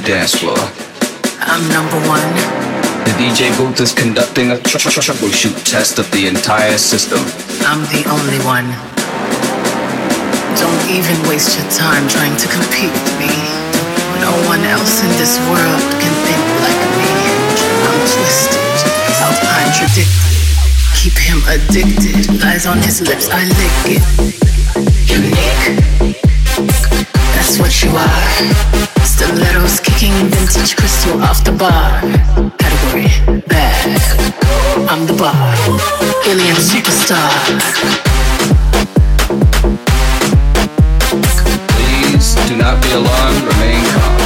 the dance floor. I'm number one. The DJ booth is conducting a troubleshoot test of the entire system. I'm the only one. Don't even waste your time trying to compete with me. No one else in this world can think like me. I'm twisted, I'll contradict. Keep him addicted. Lies on his lips, I lick it. Unique. That's what you are. Stilettos kicking vintage crystal off the bar. Category bad. I'm the bar. Alien superstar. Please do not be alarmed. Remain calm.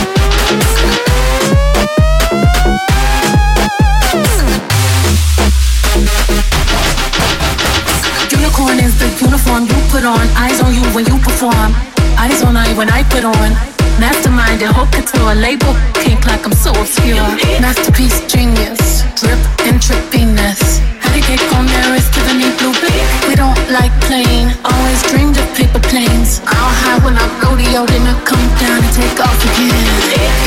Unicorn is the uniform you put on. Eyes on you when you perform. Eyes on I when I put on. Mastermind, the to a label. Kink like I'm so obscure. Masterpiece, genius. Drip, intravenous. How to get on there is Tiffany Blue. We don't like playing. Always dreamed of paper high when I rodeo, then I come down and take off again.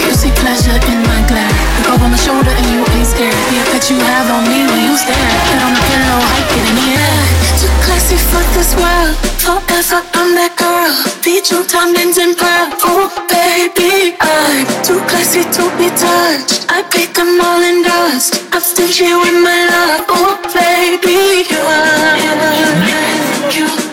You see pleasure in my glare. Look on my shoulder and you ain't scared. The effect you have on me when you stare. Get on the pillow, hike it in the air. Too classy for this world. Forever I'm that girl. Beat your diamonds and pearl. Oh baby, I'm too classy to be touched. I pick them all in dust. I'm stingy with my love. Oh baby, you are. You are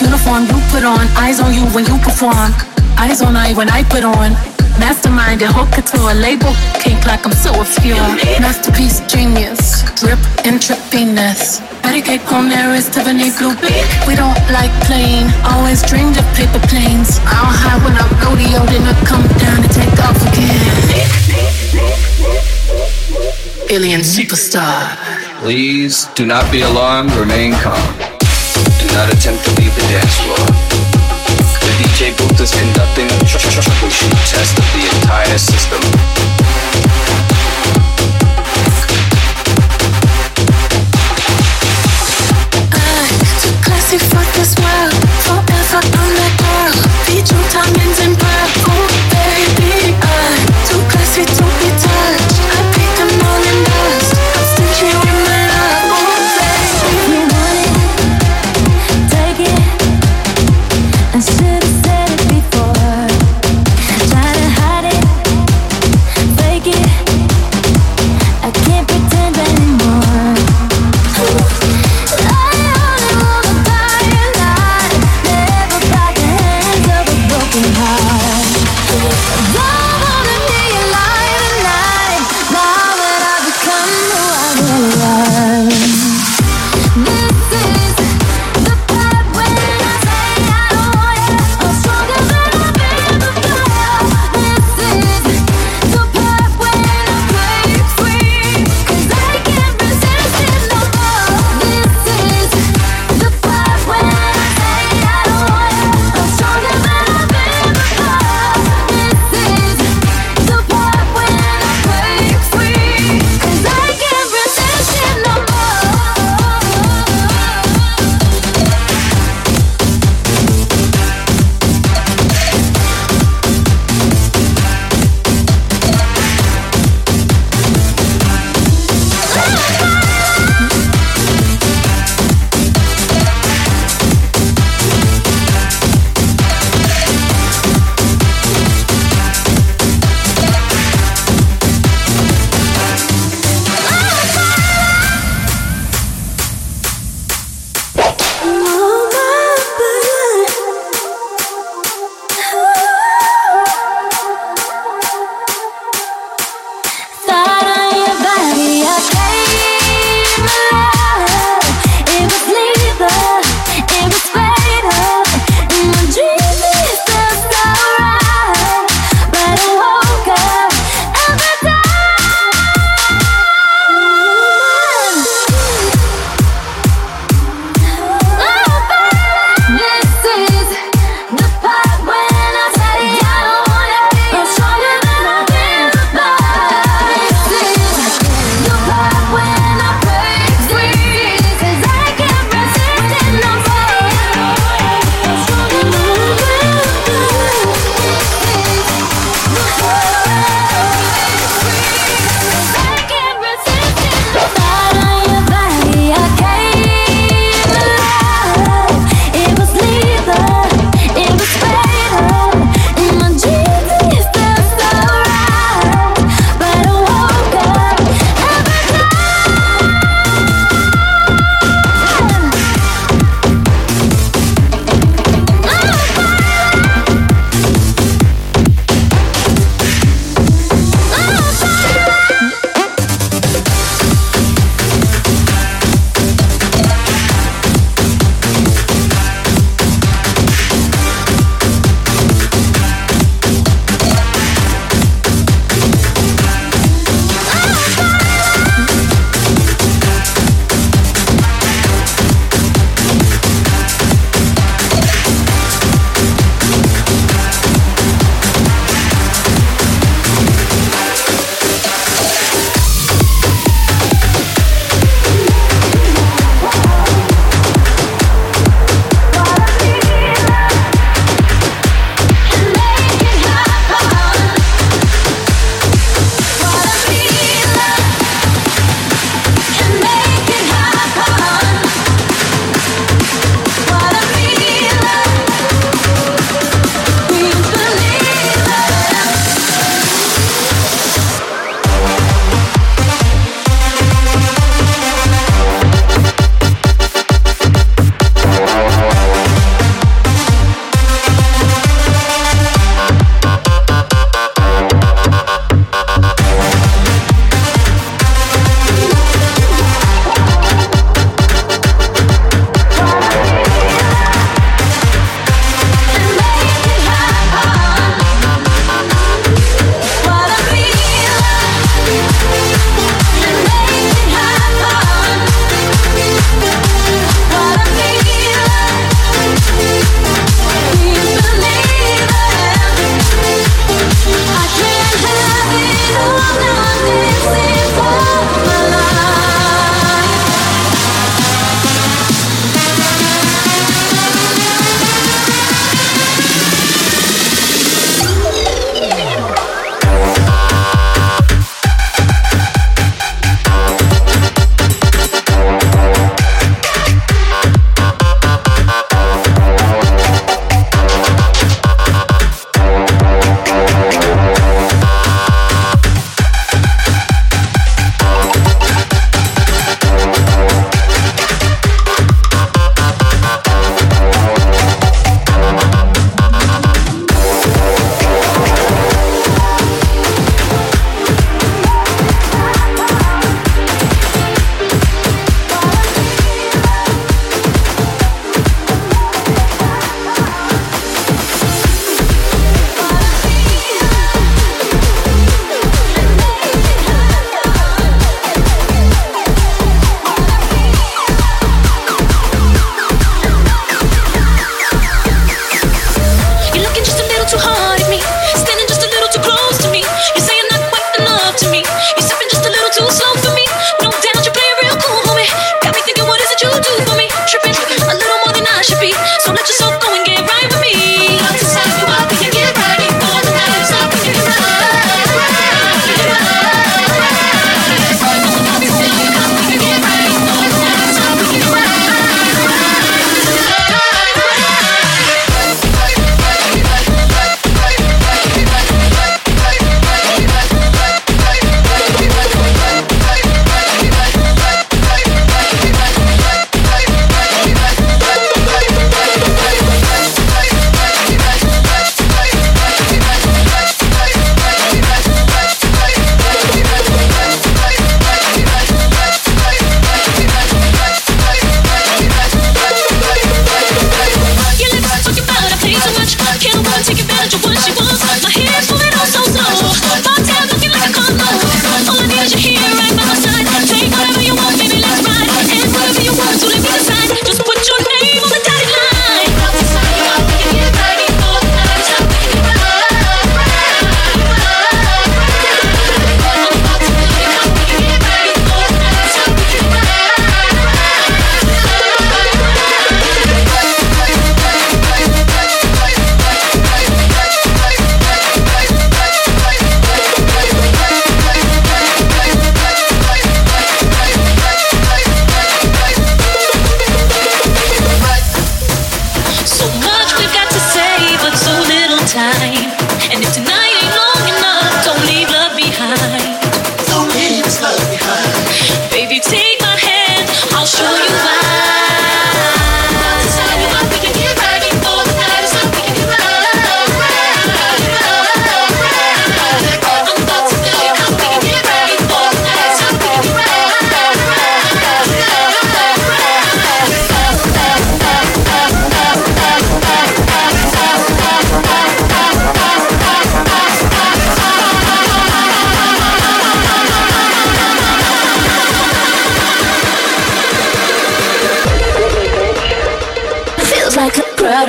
uniform you put on. Eyes on you when you perform. Eyes on I when I put on. Mastermind and haute couture label. Kink like I'm so obscure. Masterpiece genius. Drip intravenous. Patty cake on there is Tiffany blue. We don't like playing. Always dreamed of paper planes. I'll high when I'm rodeo, then I come down to take off again. Alien superstar. Please do not be alarmed, remain calm. Do not attempt to leave the dance floor. DJ booth is conducting a tr- tr- tr- troubleshoot test of the entire system. Uh, Classy for this world. Forever I'm that girl. And pearl.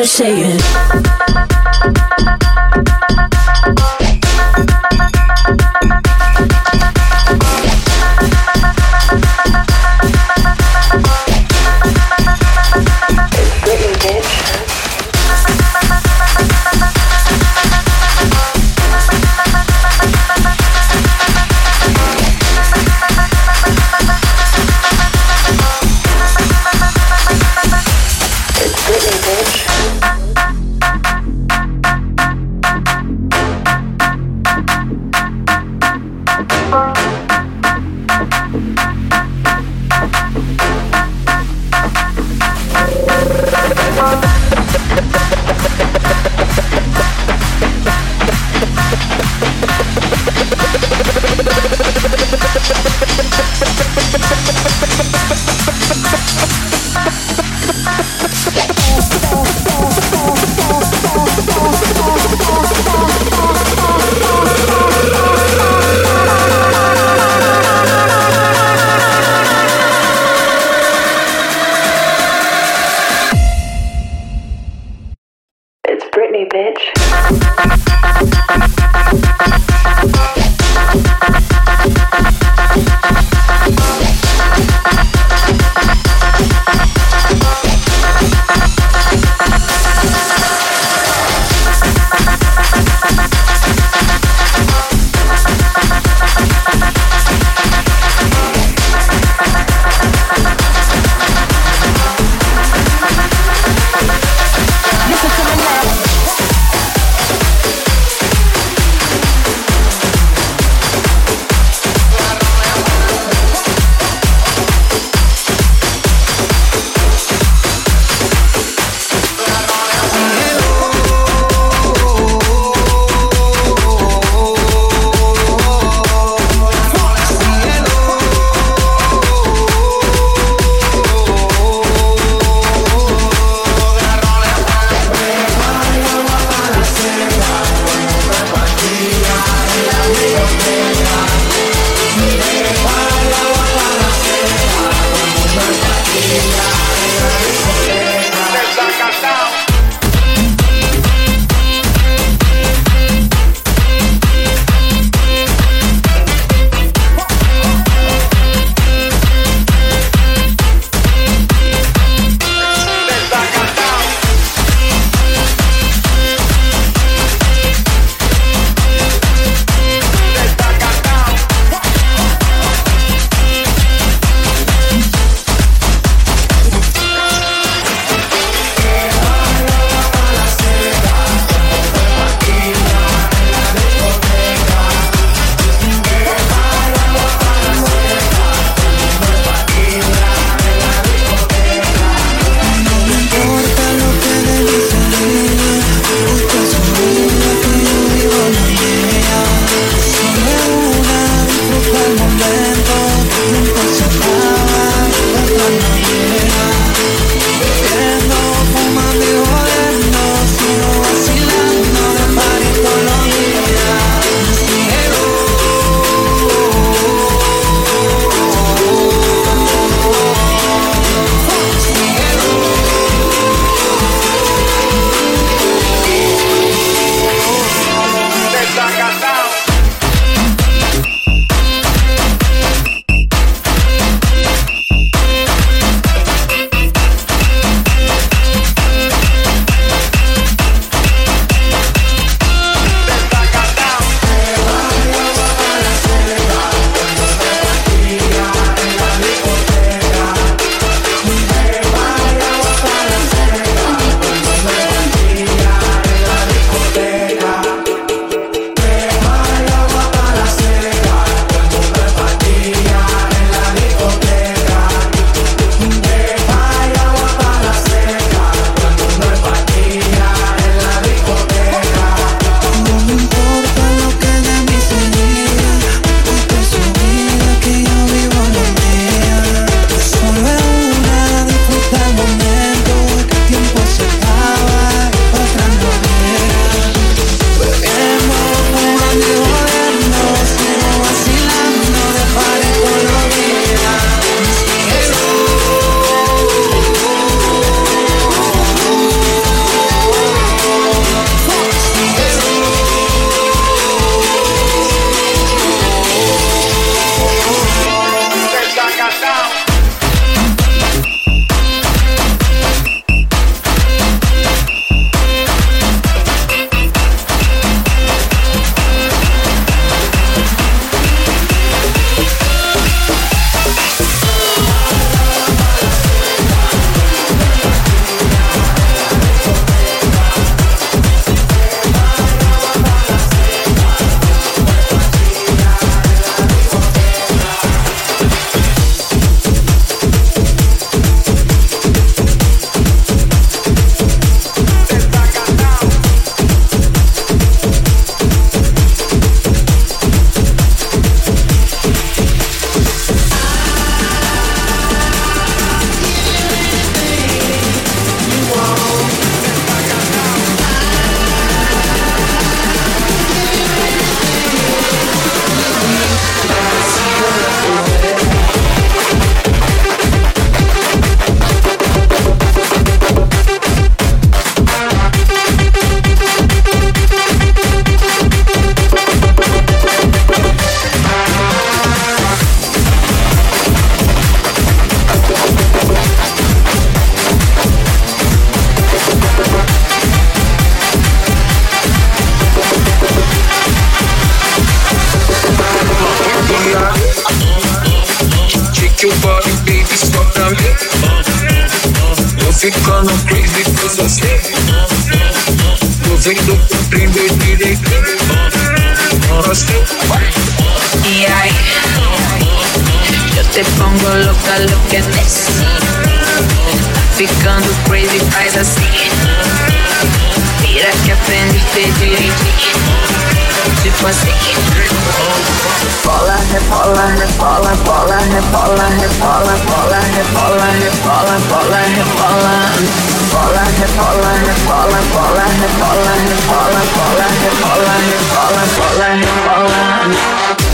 Started fazendo cumprindo direito. E aí, eu te pongo louca, louca nesse. Ficando crazy, faz assim. Vira que aprende a ter direitinho. Tipo assim. Bola, rebola, rebola, bola, bola, bola. Bola, bola, bola, bola.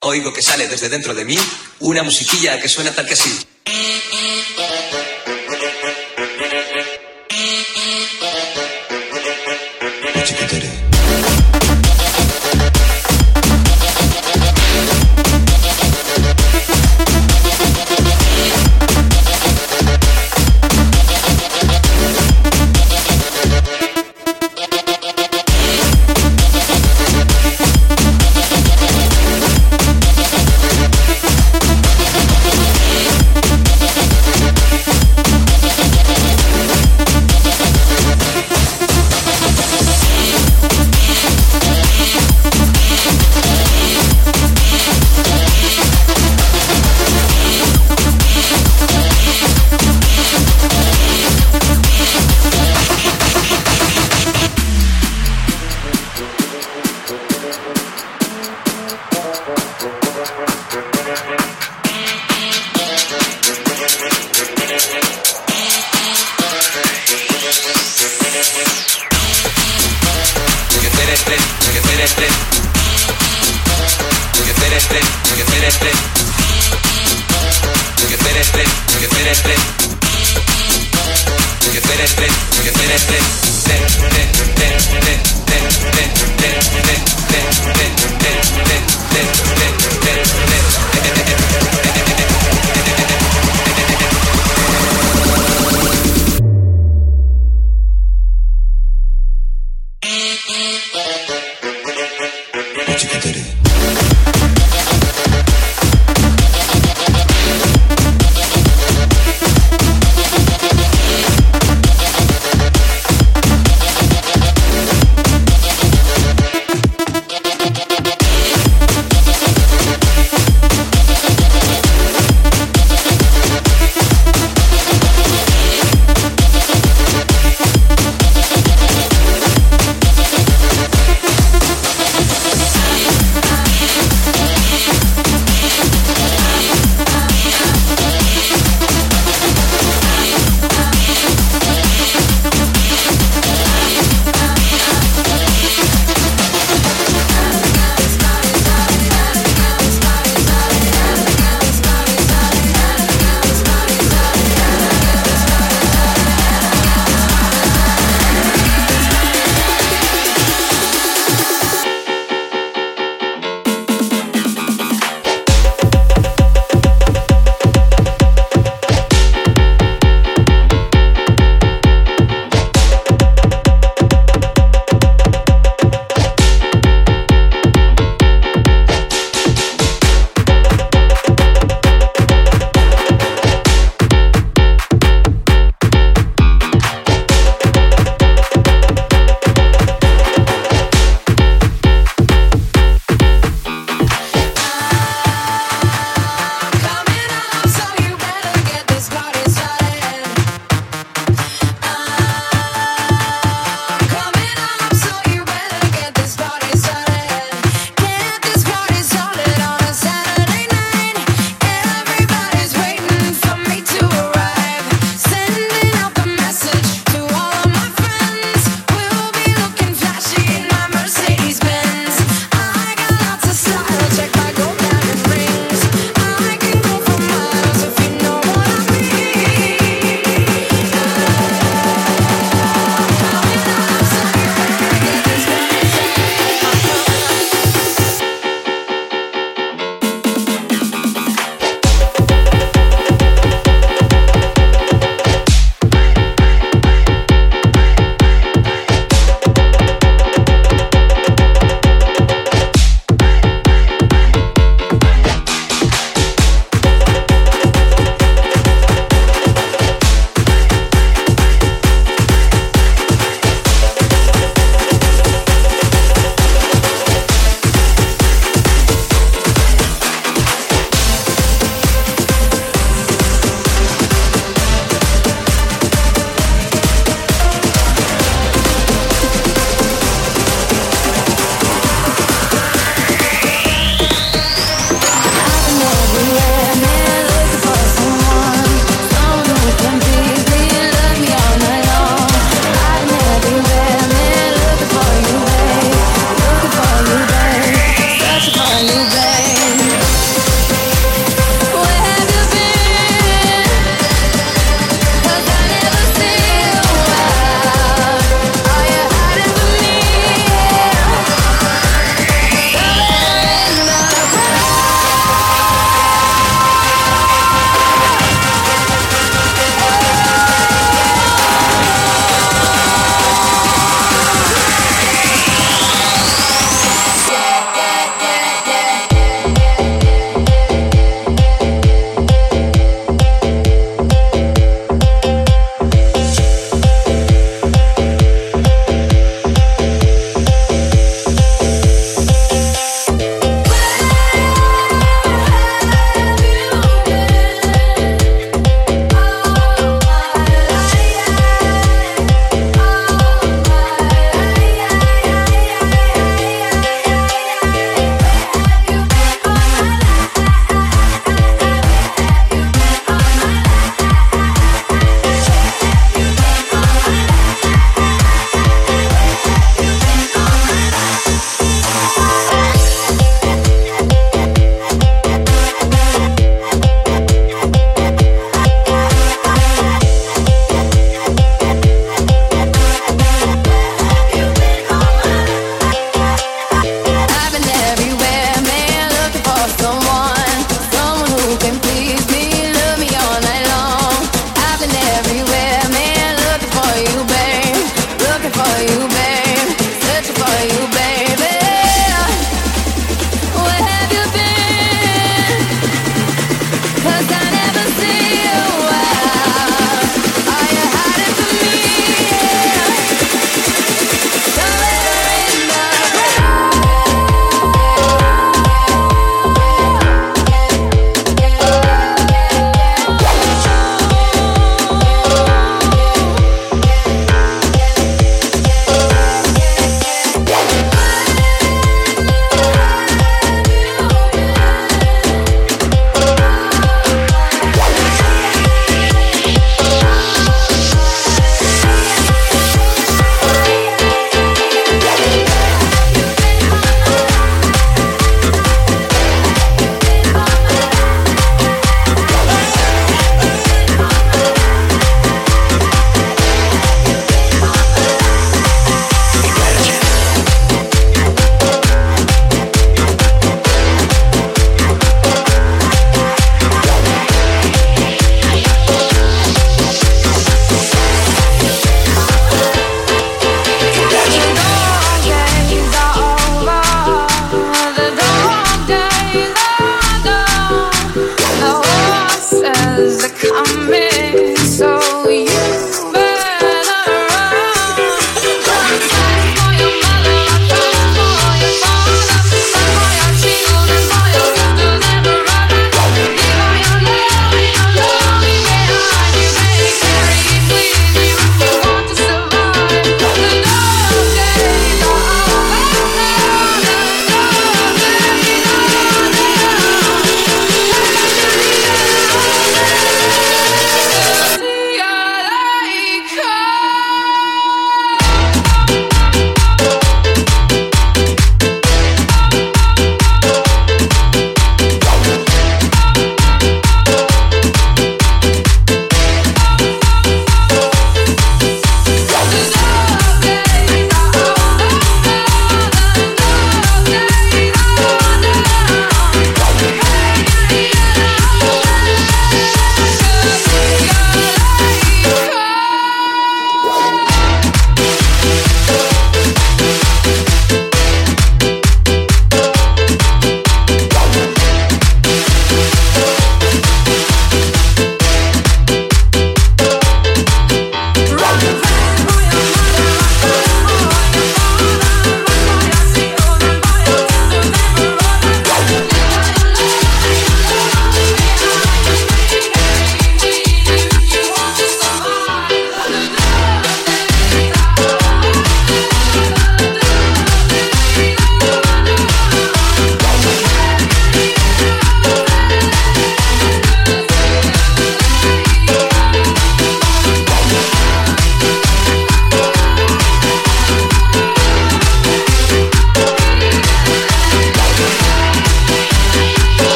Oigo que sale desde dentro de mí una musiquilla que suena tal que así.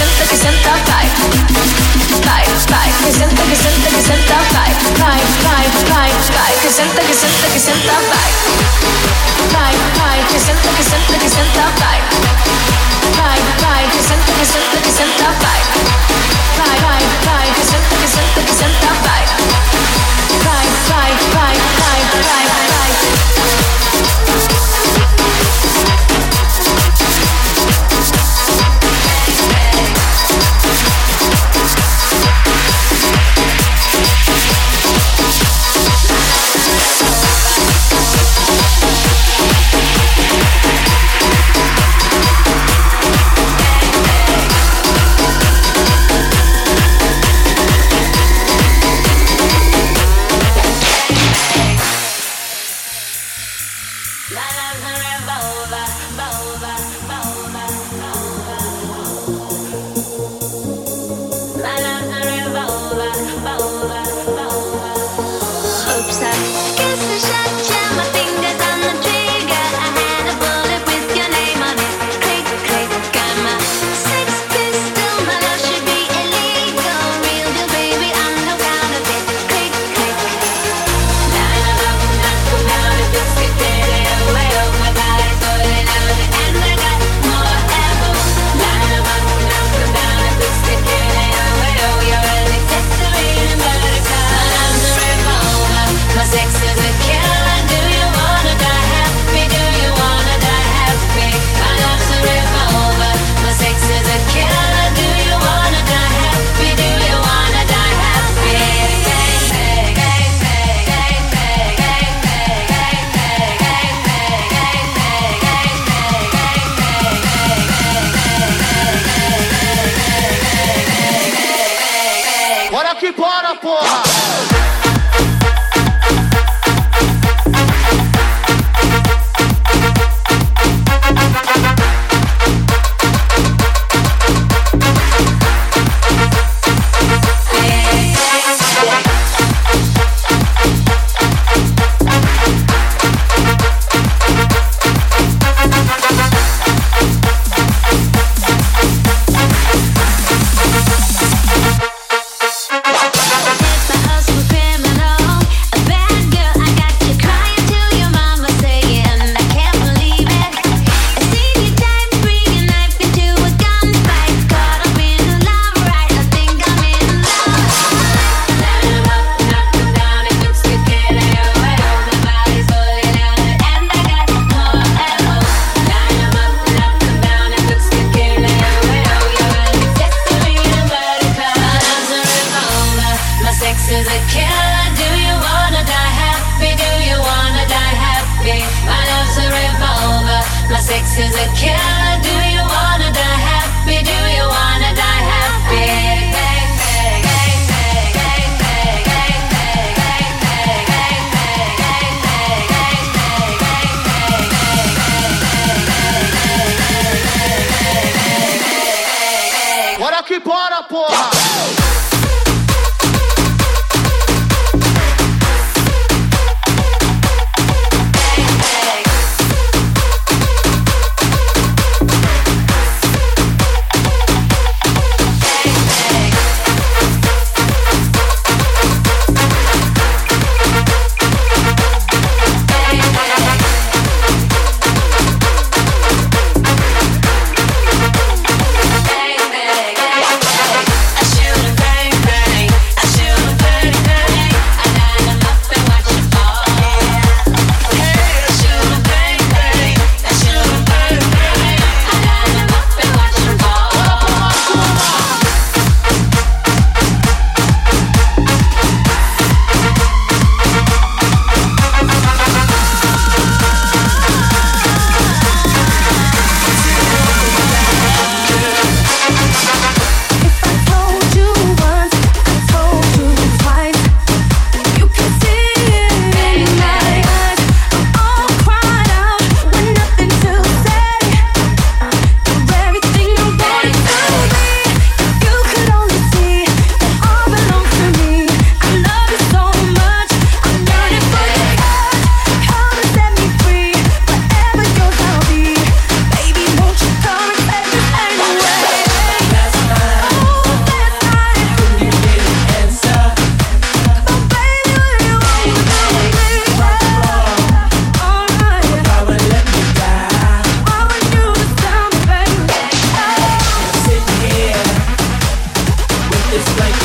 siente, que sienta vibe. Vibe, vibe, que siente, que siente, que sienta vibe. Vibe, vibe, vibe, vibe, que siente, que siente, que sienta vibe. Vibe, vibe, que siente, que siente, que sienta vibe. Vibe, vibe, que siente, que siente, que sienta vibe. Vibe, vibe, vibe, que siente, que siente, que sienta vibe. Vibe, vibe, vibe, vibe, vibe, vibe. Stay. It's like